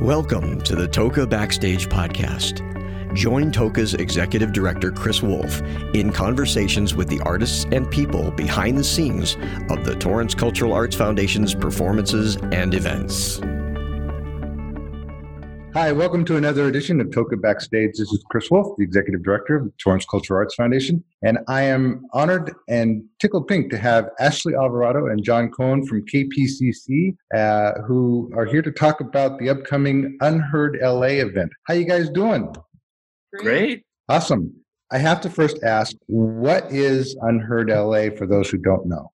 Welcome to the Toca Backstage Podcast. Join Toca's Executive Director Chris Wolf in conversations with the artists and people behind the scenes of the Torrance Cultural Arts Foundation's performances and events. Hi, welcome to another edition of Toca Backstage. This is Chris Wolf, the Executive Director of the Torrance Cultural Arts Foundation, and I am honored and tickled pink to have Ashley Alvarado and John Cohen from KPCC, uh, who are here to talk about the upcoming Unheard LA event. How you guys doing? Great. Awesome. I have to first ask, what is Unheard LA for those who don't know?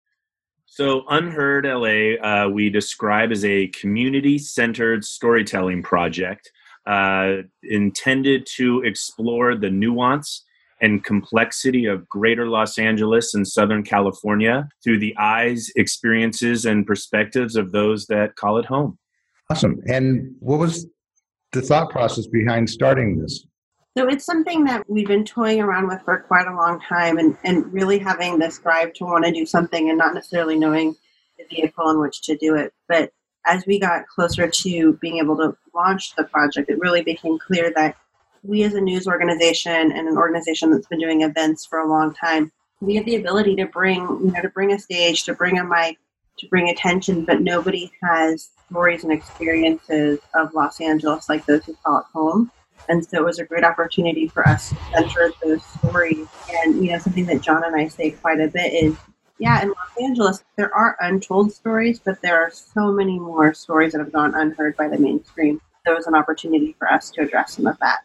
So, Unheard LA, uh, we describe as a community centered storytelling project uh, intended to explore the nuance and complexity of greater Los Angeles and Southern California through the eyes, experiences, and perspectives of those that call it home. Awesome. And what was the thought process behind starting this? So it's something that we've been toying around with for quite a long time and, and really having this drive to want to do something and not necessarily knowing the vehicle in which to do it. But as we got closer to being able to launch the project, it really became clear that we as a news organization and an organization that's been doing events for a long time, we have the ability to bring, you know, to bring a stage, to bring a mic, to bring attention, but nobody has stories and experiences of Los Angeles like those who call it home. And so it was a great opportunity for us to center those stories. And, you know, something that John and I say quite a bit is, yeah, in Los Angeles, there are untold stories, but there are so many more stories that have gone unheard by the mainstream. There was an opportunity for us to address some of that.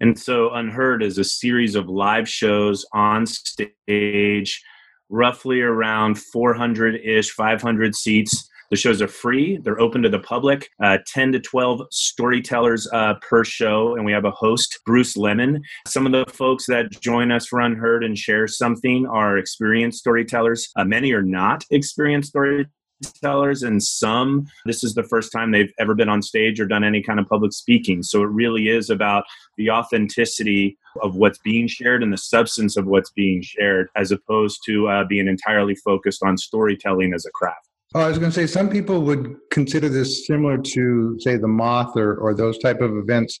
And so, Unheard is a series of live shows on stage, roughly around 400 ish, 500 seats the shows are free, they're open to the public, uh, 10 to 12 storytellers uh, per show, and we have a host, Bruce Lemon. Some of the folks that join us for Unheard and share something are experienced storytellers. Uh, many are not experienced storytellers. And some this is the first time they've ever been on stage or done any kind of public speaking. So it really is about the authenticity of what's being shared and the substance of what's being shared as opposed to uh, being entirely focused on storytelling as a craft Oh, I was going to say some people would consider this similar to, say, the moth or or those type of events.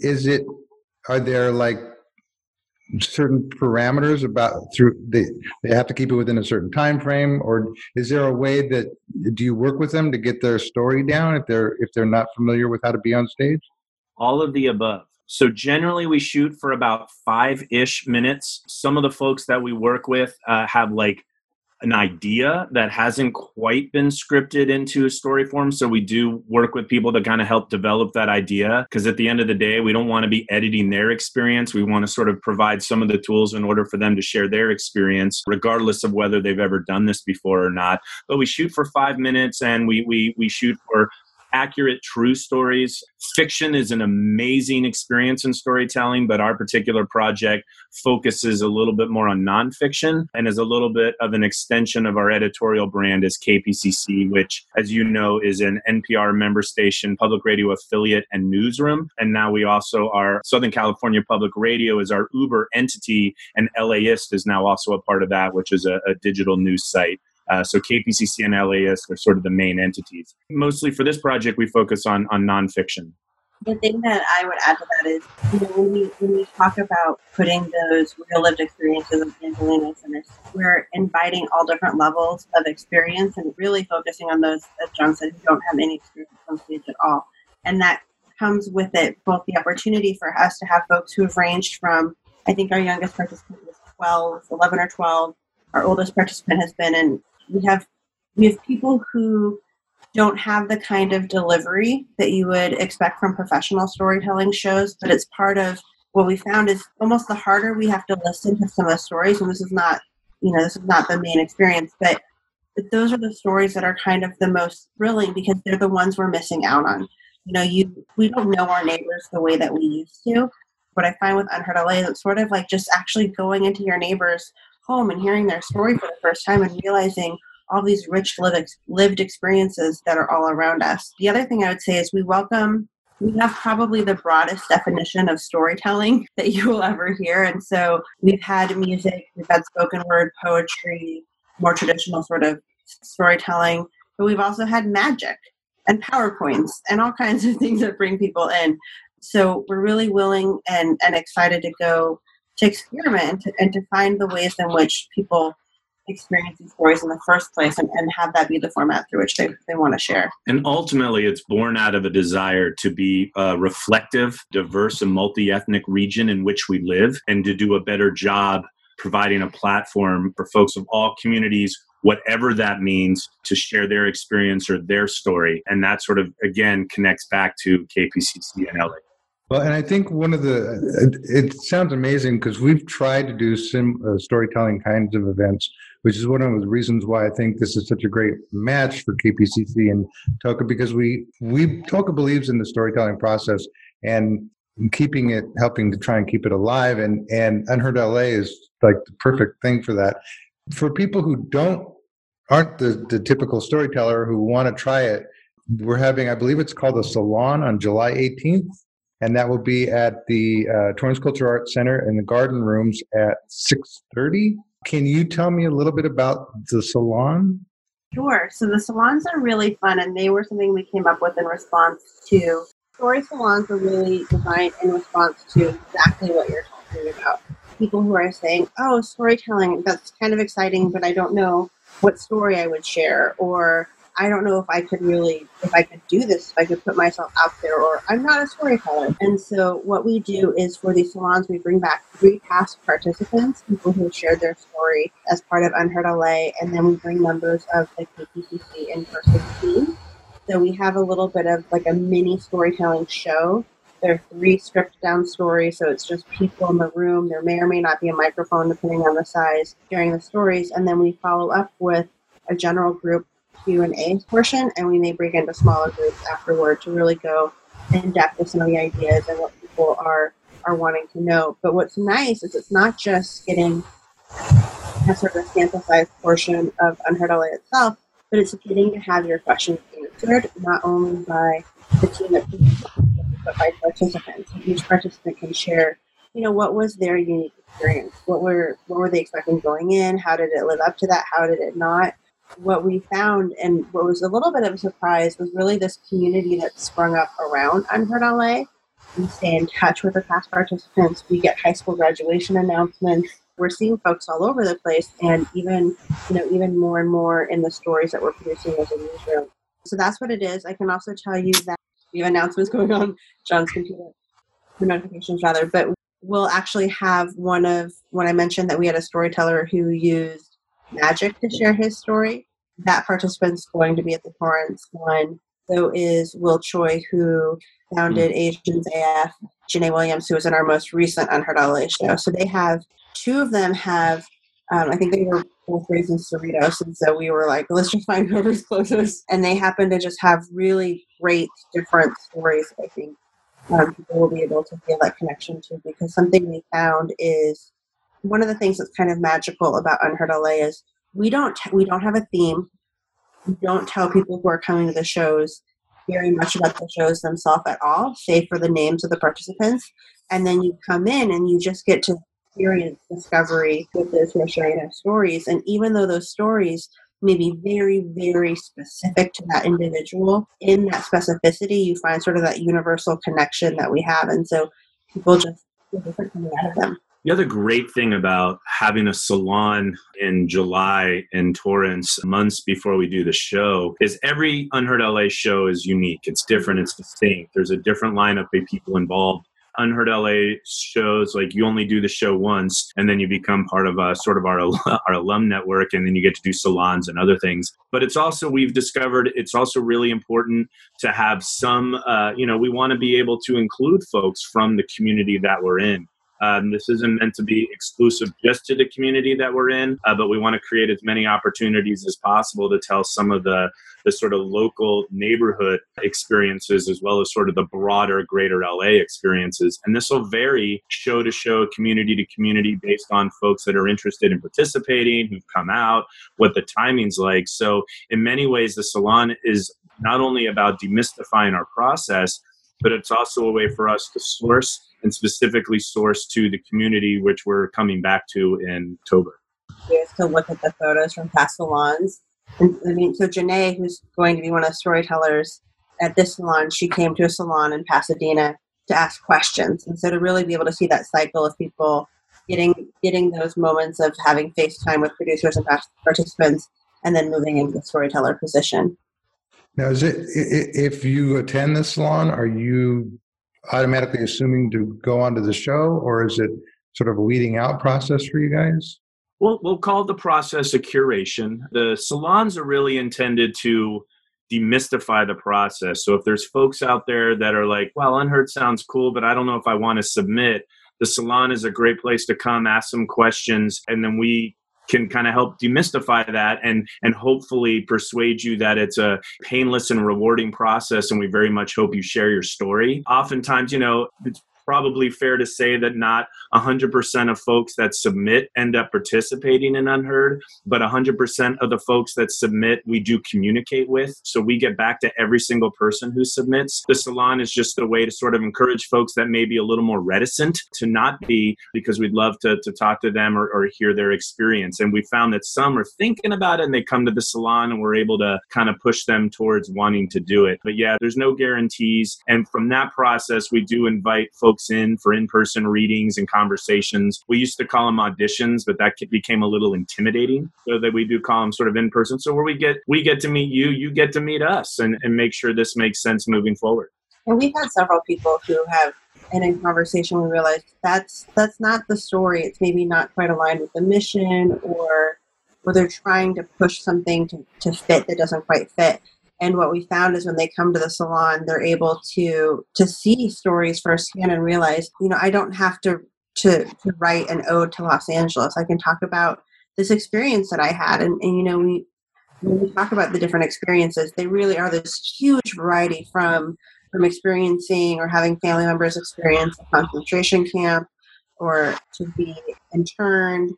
Is it? Are there like certain parameters about through they they have to keep it within a certain time frame, or is there a way that do you work with them to get their story down if they're if they're not familiar with how to be on stage? All of the above. So generally, we shoot for about five ish minutes. Some of the folks that we work with uh, have like an idea that hasn't quite been scripted into a story form. So we do work with people to kind of help develop that idea. Because at the end of the day, we don't want to be editing their experience. We want to sort of provide some of the tools in order for them to share their experience, regardless of whether they've ever done this before or not. But we shoot for five minutes and we we we shoot for accurate, true stories. Fiction is an amazing experience in storytelling, but our particular project focuses a little bit more on nonfiction and is a little bit of an extension of our editorial brand as KPCC, which, as you know, is an NPR member station, public radio affiliate, and newsroom. And now we also are Southern California Public Radio is our Uber entity, and LAist is now also a part of that, which is a, a digital news site. Uh, so KPCC and LAist are sort of the main entities. Mostly for this project, we focus on on nonfiction. The thing that I would add to that is, you know, when we when we talk about putting those real lived experiences of Angelenos in this, we're inviting all different levels of experience and really focusing on those, as John said, who don't have any experience on stage at all. And that comes with it both the opportunity for us to have folks who have ranged from, I think our youngest participant was 12, 11 or 12. Our oldest participant has been in we have we have people who don't have the kind of delivery that you would expect from professional storytelling shows, but it's part of what we found is almost the harder we have to listen to some of the stories, and this is not, you know, this is not the main experience, but those are the stories that are kind of the most thrilling because they're the ones we're missing out on. You know, you we don't know our neighbors the way that we used to. What I find with Unheard LA is sort of like just actually going into your neighbor's home and hearing their story for the first time and realizing all these rich lived experiences that are all around us. The other thing I would say is we welcome we have probably the broadest definition of storytelling that you will ever hear. And so we've had music, we've had spoken word, poetry, more traditional sort of storytelling, but we've also had magic. and PowerPoints and all kinds of things that bring people in. So we're really willing and, and excited to go to experiment and to, and to find the ways in which people experience these stories in the first place and, and have that be the format through which they, they want to share. And ultimately, it's born out of a desire to be a reflective, diverse, and multi ethnic region in which we live and to do a better job providing a platform for folks of all communities whatever that means to share their experience or their story and that sort of again connects back to kpcc and la well, and I think one of the it sounds amazing because we've tried to do sim uh, storytelling kinds of events, which is one of the reasons why I think this is such a great match for KPCC and Toca because we we Toca believes in the storytelling process and keeping it, helping to try and keep it alive, and and Unheard LA is like the perfect thing for that. For people who don't aren't the, the typical storyteller who want to try it, we're having I believe it's called a salon on July 18th and that will be at the uh, Torrance Culture Arts Center in the Garden Rooms at 6:30. Can you tell me a little bit about the salon? Sure. So the salons are really fun, and they were something we came up with in response to story salons are really designed in response to exactly what you're talking about. People who are saying, "Oh, storytelling, that's kind of exciting, but I don't know what story I would share," or I don't know if I could really, if I could do this, if I could put myself out there, or I'm not a storyteller. And so, what we do is for these salons, we bring back three past participants, people who shared their story as part of Unheard LA, and then we bring members of the KPCC in person team. So, we have a little bit of like a mini storytelling show. There are three stripped down stories, so it's just people in the room. There may or may not be a microphone, depending on the size, sharing the stories. And then we follow up with a general group Q&A portion, and we may break into smaller groups afterward to really go in depth with some of the ideas and what people are are wanting to know. But what's nice is it's not just getting a sort of a sample size portion of Unheard LA itself, but it's getting to have your questions answered not only by the team that but by participants. Each participant can share, you know, what was their unique experience? What were what were they expecting going in? How did it live up to that? How did it not? What we found and what was a little bit of a surprise was really this community that sprung up around Unheard LA. We stay in touch with the past participants. We get high school graduation announcements. We're seeing folks all over the place, and even you know even more and more in the stories that we're producing as a newsroom. So that's what it is. I can also tell you that we have announcements going on John's computer, the notifications rather, but we'll actually have one of when I mentioned that we had a storyteller who used magic to share his story. That participant's going to be at the Torrance one. So is Will Choi, who founded mm. Asians AF, Janae Williams, who was in our most recent Unheard LA show. So they have two of them have, um, I think they were both raised in Cerritos, and so we were like, let's just find whoever's closest. And they happen to just have really great different stories. I think um, people will be able to feel that connection to because something we found is one of the things that's kind of magical about Unheard LA is we don't we don't have a theme. We don't tell people who are coming to the shows very much about the shows themselves at all, save for the names of the participants. And then you come in and you just get to experience discovery with those who are sharing their stories. And even though those stories may be very, very specific to that individual, in that specificity, you find sort of that universal connection that we have. And so people just different coming out of them. The other great thing about having a salon in July in Torrance months before we do the show is every Unheard LA show is unique. It's different, it's distinct. There's a different lineup of people involved. Unheard LA shows like you only do the show once and then you become part of a sort of our our alum network and then you get to do salons and other things. But it's also we've discovered it's also really important to have some uh, you know we want to be able to include folks from the community that we're in. Um, this isn't meant to be exclusive just to the community that we're in, uh, but we want to create as many opportunities as possible to tell some of the, the sort of local neighborhood experiences as well as sort of the broader greater LA experiences. And this will vary show to show, community to community based on folks that are interested in participating, who've come out, what the timing's like. So, in many ways, the salon is not only about demystifying our process, but it's also a way for us to source and specifically source to the community, which we're coming back to in October. Is to look at the photos from past salons. And, I mean, so Janae, who's going to be one of the storytellers at this salon, she came to a salon in Pasadena to ask questions. And so to really be able to see that cycle of people getting getting those moments of having FaceTime with producers and participants and then moving into the storyteller position. Now, is it if you attend the salon, are you automatically assuming to go onto the show, or is it sort of a weeding out process for you guys? We'll, we'll call the process a curation. The salons are really intended to demystify the process. So if there's folks out there that are like, well, unheard sounds cool, but I don't know if I want to submit, the salon is a great place to come, ask some questions, and then we can kind of help demystify that and and hopefully persuade you that it's a painless and rewarding process and we very much hope you share your story. Oftentimes you know it's probably fair to say that not 100% of folks that submit end up participating in Unheard, but 100% of the folks that submit we do communicate with. So we get back to every single person who submits. The salon is just a way to sort of encourage folks that may be a little more reticent to not be because we'd love to, to talk to them or, or hear their experience. And we found that some are thinking about it and they come to the salon and we're able to kind of push them towards wanting to do it. But yeah, there's no guarantees. And from that process, we do invite folks folks in for in person readings and conversations. We used to call them auditions, but that became a little intimidating. So that we do call them sort of in person. So where we get we get to meet you, you get to meet us, and, and make sure this makes sense moving forward. And we've had several people who have and in conversation we realized that's that's not the story it's maybe not quite aligned with the mission or or they're trying to push something to, to fit that doesn't quite fit and what we found is when they come to the salon, they're able to to see stories firsthand and realize, you know, I don't have to to, to write an ode to Los Angeles. I can talk about this experience that I had, and, and you know, we when we talk about the different experiences, they really are this huge variety from from experiencing or having family members experience a concentration camp or to be interned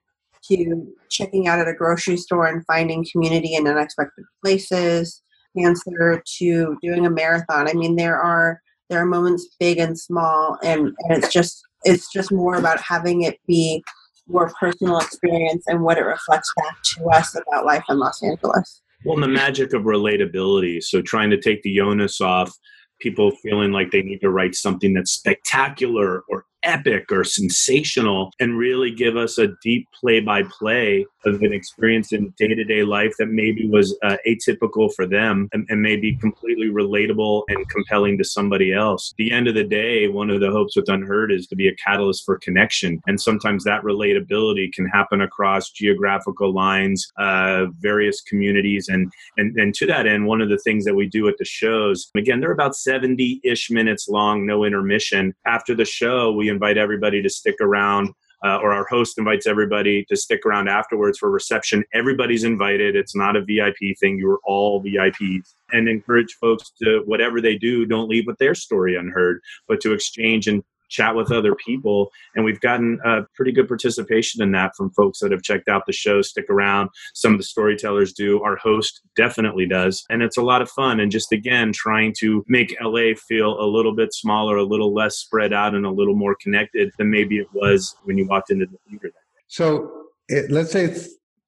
to checking out at a grocery store and finding community in unexpected places cancer to doing a marathon. I mean, there are there are moments big and small, and, and it's just it's just more about having it be more personal experience and what it reflects back to us about life in Los Angeles. Well, the magic of relatability. So trying to take the onus off people feeling like they need to write something that's spectacular or epic or sensational and really give us a deep play by play of an experience in day to day life that maybe was uh, atypical for them and, and maybe completely relatable and compelling to somebody else. At the end of the day, one of the hopes with Unheard is to be a catalyst for connection. And sometimes that relatability can happen across geographical lines, uh, various communities. And, and, and to that end, one of the things that we do at the shows, again, they're about 70 ish minutes long, no intermission. After the show, we invite everybody to stick around. Uh, or our host invites everybody to stick around afterwards for reception. Everybody's invited. It's not a VIP thing. You're all VIPs. And encourage folks to, whatever they do, don't leave with their story unheard, but to exchange and chat with other people. And we've gotten a pretty good participation in that from folks that have checked out the show, stick around. Some of the storytellers do. Our host definitely does. And it's a lot of fun. And just again, trying to make LA feel a little bit smaller, a little less spread out, and a little more connected than maybe it was when you walked into the theater. So it, let's say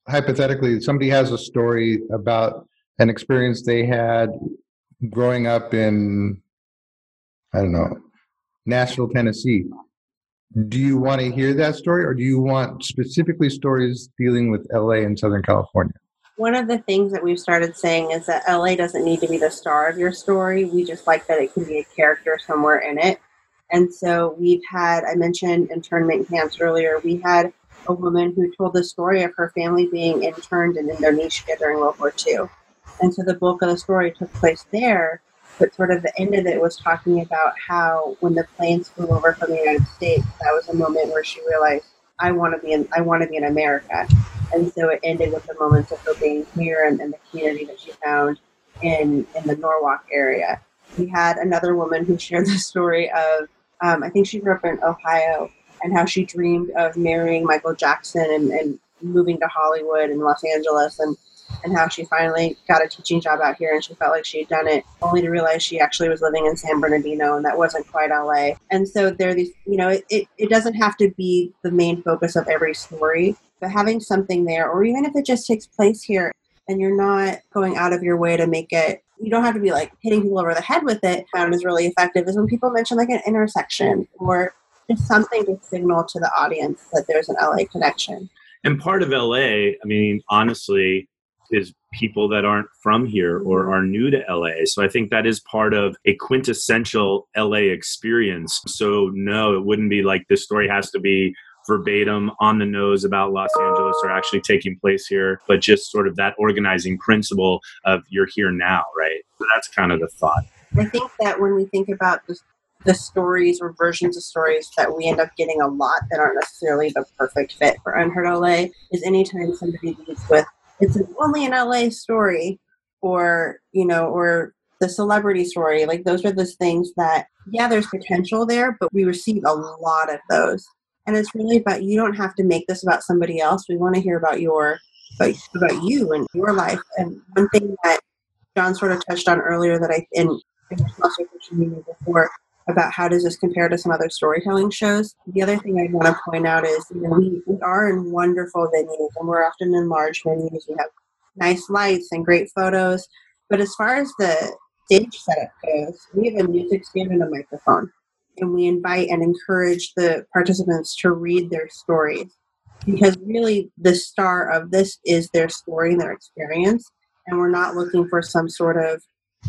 hypothetically somebody has a story about an experience they had growing up in I don't know Nashville, Tennessee. Do you want to hear that story, or do you want specifically stories dealing with LA and Southern California? One of the things that we've started saying is that LA doesn't need to be the star of your story. We just like that it can be a character somewhere in it. And so we've had, I mentioned internment camps earlier, we had a woman who told the story of her family being interned in Indonesia during World War II. And so the bulk of the story took place there but sort of the end of it was talking about how when the planes flew over from the United States, that was a moment where she realized, I want to be in, I want to be in America. And so it ended with the moments of her being here and, and the community that she found in, in the Norwalk area. We had another woman who shared the story of, um, I think she grew up in Ohio, and how she dreamed of marrying Michael Jackson and, and moving to Hollywood and Los Angeles. And and how she finally got a teaching job out here and she felt like she had done it only to realize she actually was living in San Bernardino and that wasn't quite LA. And so there are these, you know, it, it, it doesn't have to be the main focus of every story, but having something there, or even if it just takes place here and you're not going out of your way to make it you don't have to be like hitting people over the head with it found is really effective is when people mention like an intersection or just something to signal to the audience that there's an LA connection. And part of LA, I mean, honestly, is people that aren't from here or are new to LA. So I think that is part of a quintessential LA experience. So no, it wouldn't be like this story has to be verbatim on the nose about Los Angeles or actually taking place here, but just sort of that organizing principle of you're here now, right? So that's kind of the thought. I think that when we think about the, the stories or versions of stories that we end up getting a lot that aren't necessarily the perfect fit for Unheard LA is anytime somebody leads with it's an only an LA story or, you know, or the celebrity story. Like those are those things that, yeah, there's potential there, but we receive a lot of those. And it's really about you don't have to make this about somebody else. We want to hear about your about, about you and your life. And one thing that John sort of touched on earlier that I in also mentioned before about how does this compare to some other storytelling shows. The other thing I want to point out is you know we, we are in wonderful venues and we're often in large venues. We have nice lights and great photos. But as far as the stage setup goes, we have a music stand and a microphone. And we invite and encourage the participants to read their stories. Because really the star of this is their story and their experience. And we're not looking for some sort of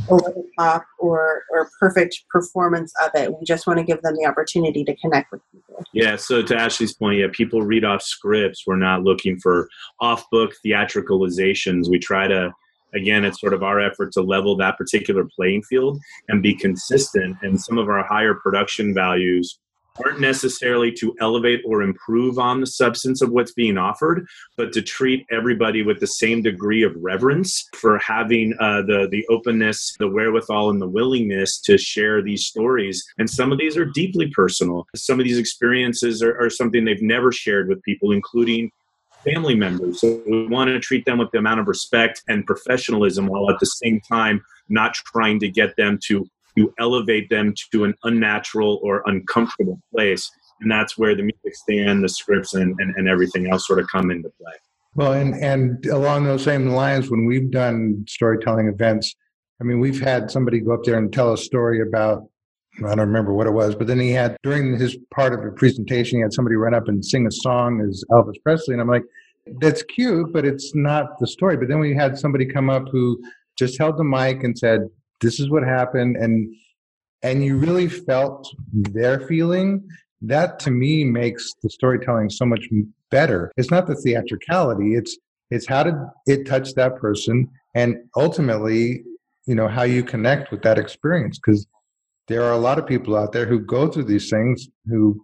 over the top or or perfect performance of it. We just want to give them the opportunity to connect with people. Yeah. So to Ashley's point, yeah, people read off scripts. We're not looking for off book theatricalizations. We try to again it's sort of our effort to level that particular playing field and be consistent and some of our higher production values aren't necessarily to elevate or improve on the substance of what's being offered, but to treat everybody with the same degree of reverence for having uh, the the openness, the wherewithal, and the willingness to share these stories. And some of these are deeply personal. Some of these experiences are, are something they've never shared with people, including family members. So we want to treat them with the amount of respect and professionalism while at the same time not trying to get them to you elevate them to an unnatural or uncomfortable place. And that's where the music stand, the scripts, and, and, and everything else sort of come into play. Well, and, and along those same lines, when we've done storytelling events, I mean, we've had somebody go up there and tell a story about, I don't remember what it was, but then he had, during his part of the presentation, he had somebody run up and sing a song as Elvis Presley. And I'm like, that's cute, but it's not the story. But then we had somebody come up who just held the mic and said, this is what happened and and you really felt their feeling that to me makes the storytelling so much better. It's not the theatricality it's it's how did it touch that person and ultimately you know how you connect with that experience because there are a lot of people out there who go through these things who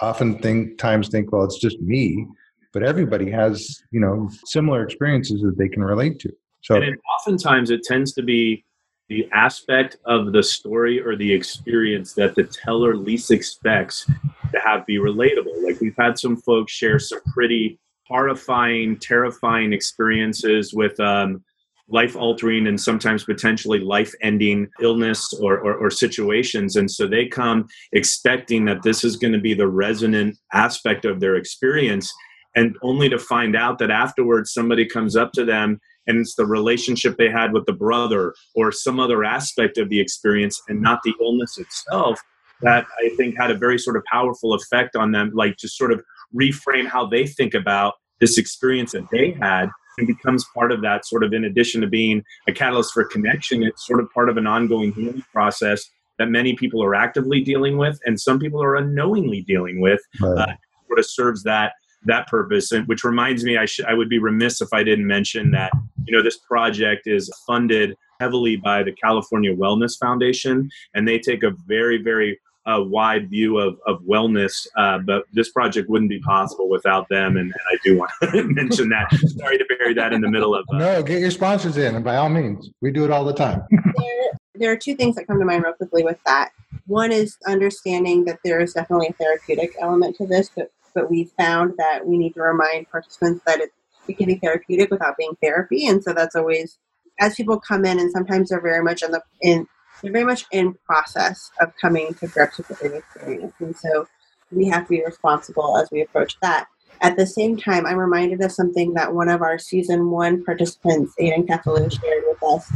often think times think well it's just me but everybody has you know similar experiences that they can relate to. So and oftentimes it tends to be the aspect of the story or the experience that the teller least expects to have be relatable. Like we've had some folks share some pretty horrifying, terrifying experiences with um, life altering and sometimes potentially life ending illness or, or, or, situations. And so they come expecting that this is going to be the resonant aspect of their experience. And only to find out that afterwards somebody comes up to them and it's the relationship they had with the brother or some other aspect of the experience and not the illness itself that I think had a very sort of powerful effect on them, like just sort of reframe how they think about this experience that they had and becomes part of that sort of in addition to being a catalyst for connection, it's sort of part of an ongoing healing process that many people are actively dealing with and some people are unknowingly dealing with. Right. Uh, sort of serves that that purpose and which reminds me I should I would be remiss if I didn't mention that you know this project is funded heavily by the California Wellness Foundation and they take a very very uh, wide view of, of wellness uh, but this project wouldn't be possible without them and, and I do want to mention that. Sorry to bury that in the middle of uh, no get your sponsors in and by all means we do it all the time. There, there are two things that come to mind real quickly with that. One is understanding that there is definitely a therapeutic element to this but but we found that we need to remind participants that it, can be therapeutic without being therapy. And so that's always as people come in and sometimes they're very much in the in they're very much in process of coming to grips with their experience. And so we have to be responsible as we approach that. At the same time, I'm reminded of something that one of our season one participants, Aiden Kathleen, shared with us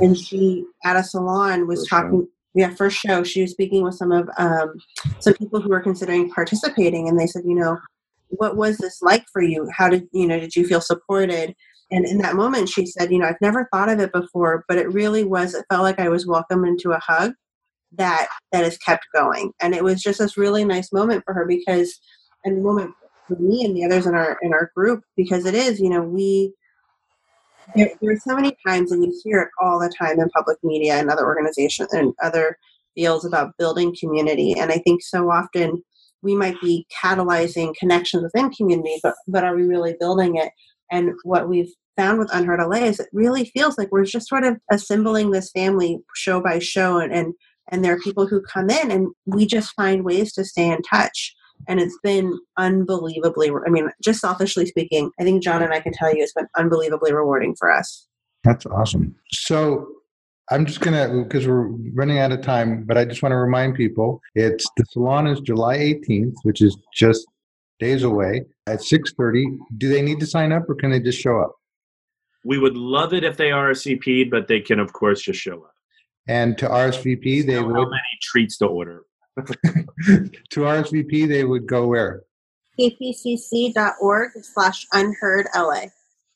and she at a salon was talking. Yeah, first show she was speaking with some of um, some people who were considering participating, and they said, you know, what was this like for you? How did you know? Did you feel supported? And in that moment, she said, you know, I've never thought of it before, but it really was. It felt like I was welcomed into a hug that that has kept going, and it was just this really nice moment for her because, and moment for me and the others in our in our group because it is, you know, we there, there are so many times, and you hear it all the time in public media and other organizations and other fields about building community. And I think so often we might be catalyzing connections within community, but but are we really building it? And what we've found with Unheard LA is it really feels like we're just sort of assembling this family show by show, and and, and there are people who come in, and we just find ways to stay in touch and it's been unbelievably i mean just selfishly speaking i think john and i can tell you it's been unbelievably rewarding for us That's awesome. So I'm just gonna because we're running out of time, but I just want to remind people it's the salon is July 18th, which is just days away at 6:30. Do they need to sign up or can they just show up? We would love it if they RSVP'd, but they can, of course, just show up. And to RSVP, they Know would how many treats to order? to RSVP they would go where? kpcc.org slash unheard la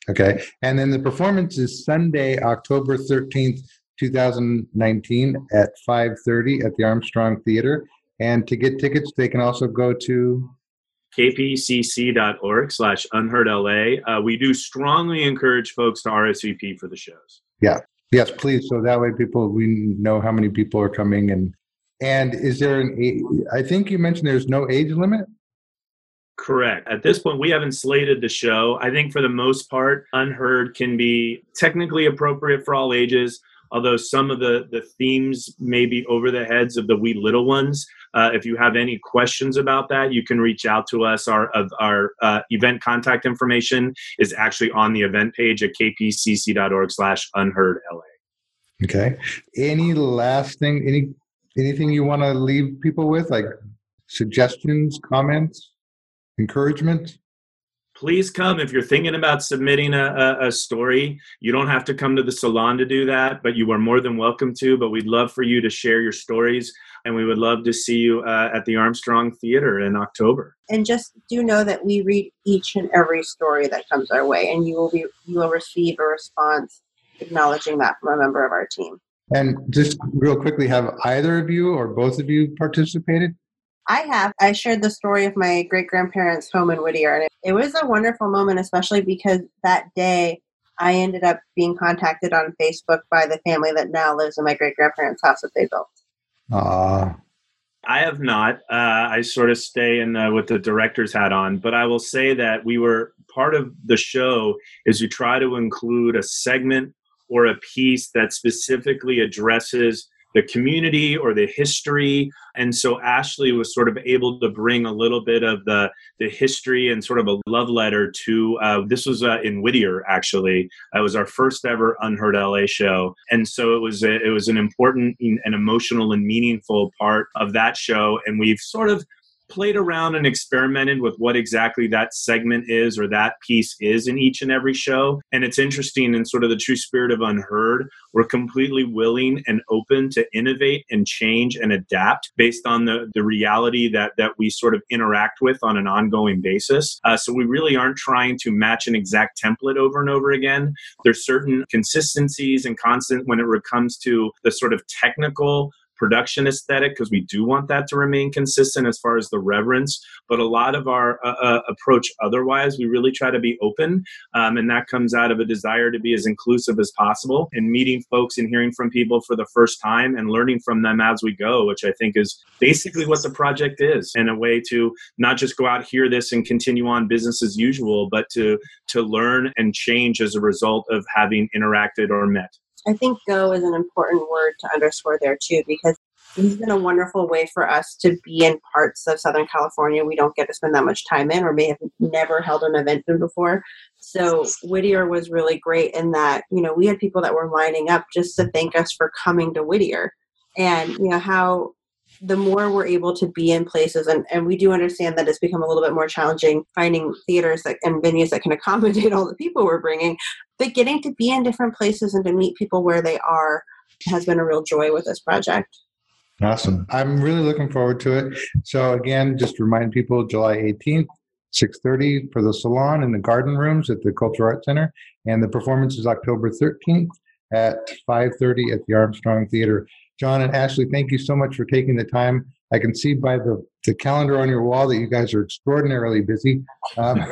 Okay. And then the performance is Sunday, October 13th, 2019 at 5:30 at the Armstrong Theater. And to get tickets, they can also go to kpcc.org slash unheard LA. Uh, we do strongly encourage folks to RSVP for the shows. Yeah. Yes, please. So that way people we know how many people are coming and and is there an age I think you mentioned there's no age limit? Correct. At this point, we haven't slated the show. I think for the most part, Unheard can be technically appropriate for all ages, although some of the, the themes may be over the heads of the wee little ones. Uh, if you have any questions about that, you can reach out to us. Our, of our uh, event contact information is actually on the event page at kpcc.org slash unheard LA. Okay. Any last thing any anything you want to leave people with like suggestions, comments, encouragement? please come if you're thinking about submitting a, a, a, story. You don't have to come to the salon to do that but you are more than welcome to but we'd love for you to share your stories and we would love to see you uh, at the armstrong theater in october. And just do know that we read each and every story that comes our way and you will be you will receive a response acknowledging that from a member of our team And just real quickly, have either of you or both of you participated? I have. I shared the story of my great grandparents' home in Whittier, and it, it was a wonderful moment, especially because that day I ended up being contacted on Facebook by the family that now lives in my great grandparents' house that they built. Uh, I have not. Uh, I sort of stay in the, with the director's hat on, but I will say that we were part of the show is we try to include a segment or a piece that specifically addresses the community or the history. And so ashley was sort of able to bring a little bit of the the history and sort of a love letter to uh, this was uh, in whittier actually. It was our first ever unheard la show. And so it was a, it was an important and emotional and meaningful part of that show. And we've sort of played around and experimented with what exactly that segment is or that piece is in each and every show. And it's interesting in sort of the true spirit of Unheard. We're completely willing and open to innovate and change and adapt based on the, the reality that, that we sort of interact with on an ongoing basis. Uh, so we really aren't trying to match an exact template over and over again. There's certain consistencies and constant when it comes to the sort of technical production aesthetic because we do want that to remain consistent as far as the reverence but a lot of our uh, uh, approach otherwise we really try to be open um, and that comes out of a desire to be as inclusive as possible and meeting folks and hearing from people for the first time and learning from them as we go which i think is basically what the project is and a way to not just go out hear this and continue on business as usual but to to learn and change as a result of having interacted or met I think go is an important word to underscore there too, because this has been a wonderful way for us to be in parts of Southern California we don't get to spend that much time in or may have never held an event in before. So Whittier was really great in that, you know, we had people that were lining up just to thank us for coming to Whittier. And, you know, how the more we're able to be in places and, and we do understand that it's become a little bit more challenging finding theaters that, and venues that can accommodate all the people we're bringing but getting to be in different places and to meet people where they are has been a real joy with this project. Awesome. I'm really looking forward to it. So again just remind people july 18th 6.30 for the salon and the garden rooms at the cultural arts center and the performance is october 13th at 5.30 at the armstrong theater John and Ashley, thank you so much for taking the time. I can see by the, the calendar on your wall that you guys are extraordinarily busy. Um,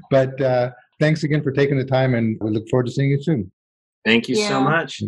but uh, thanks again for taking the time, and we look forward to seeing you soon. Thank you yeah. so much.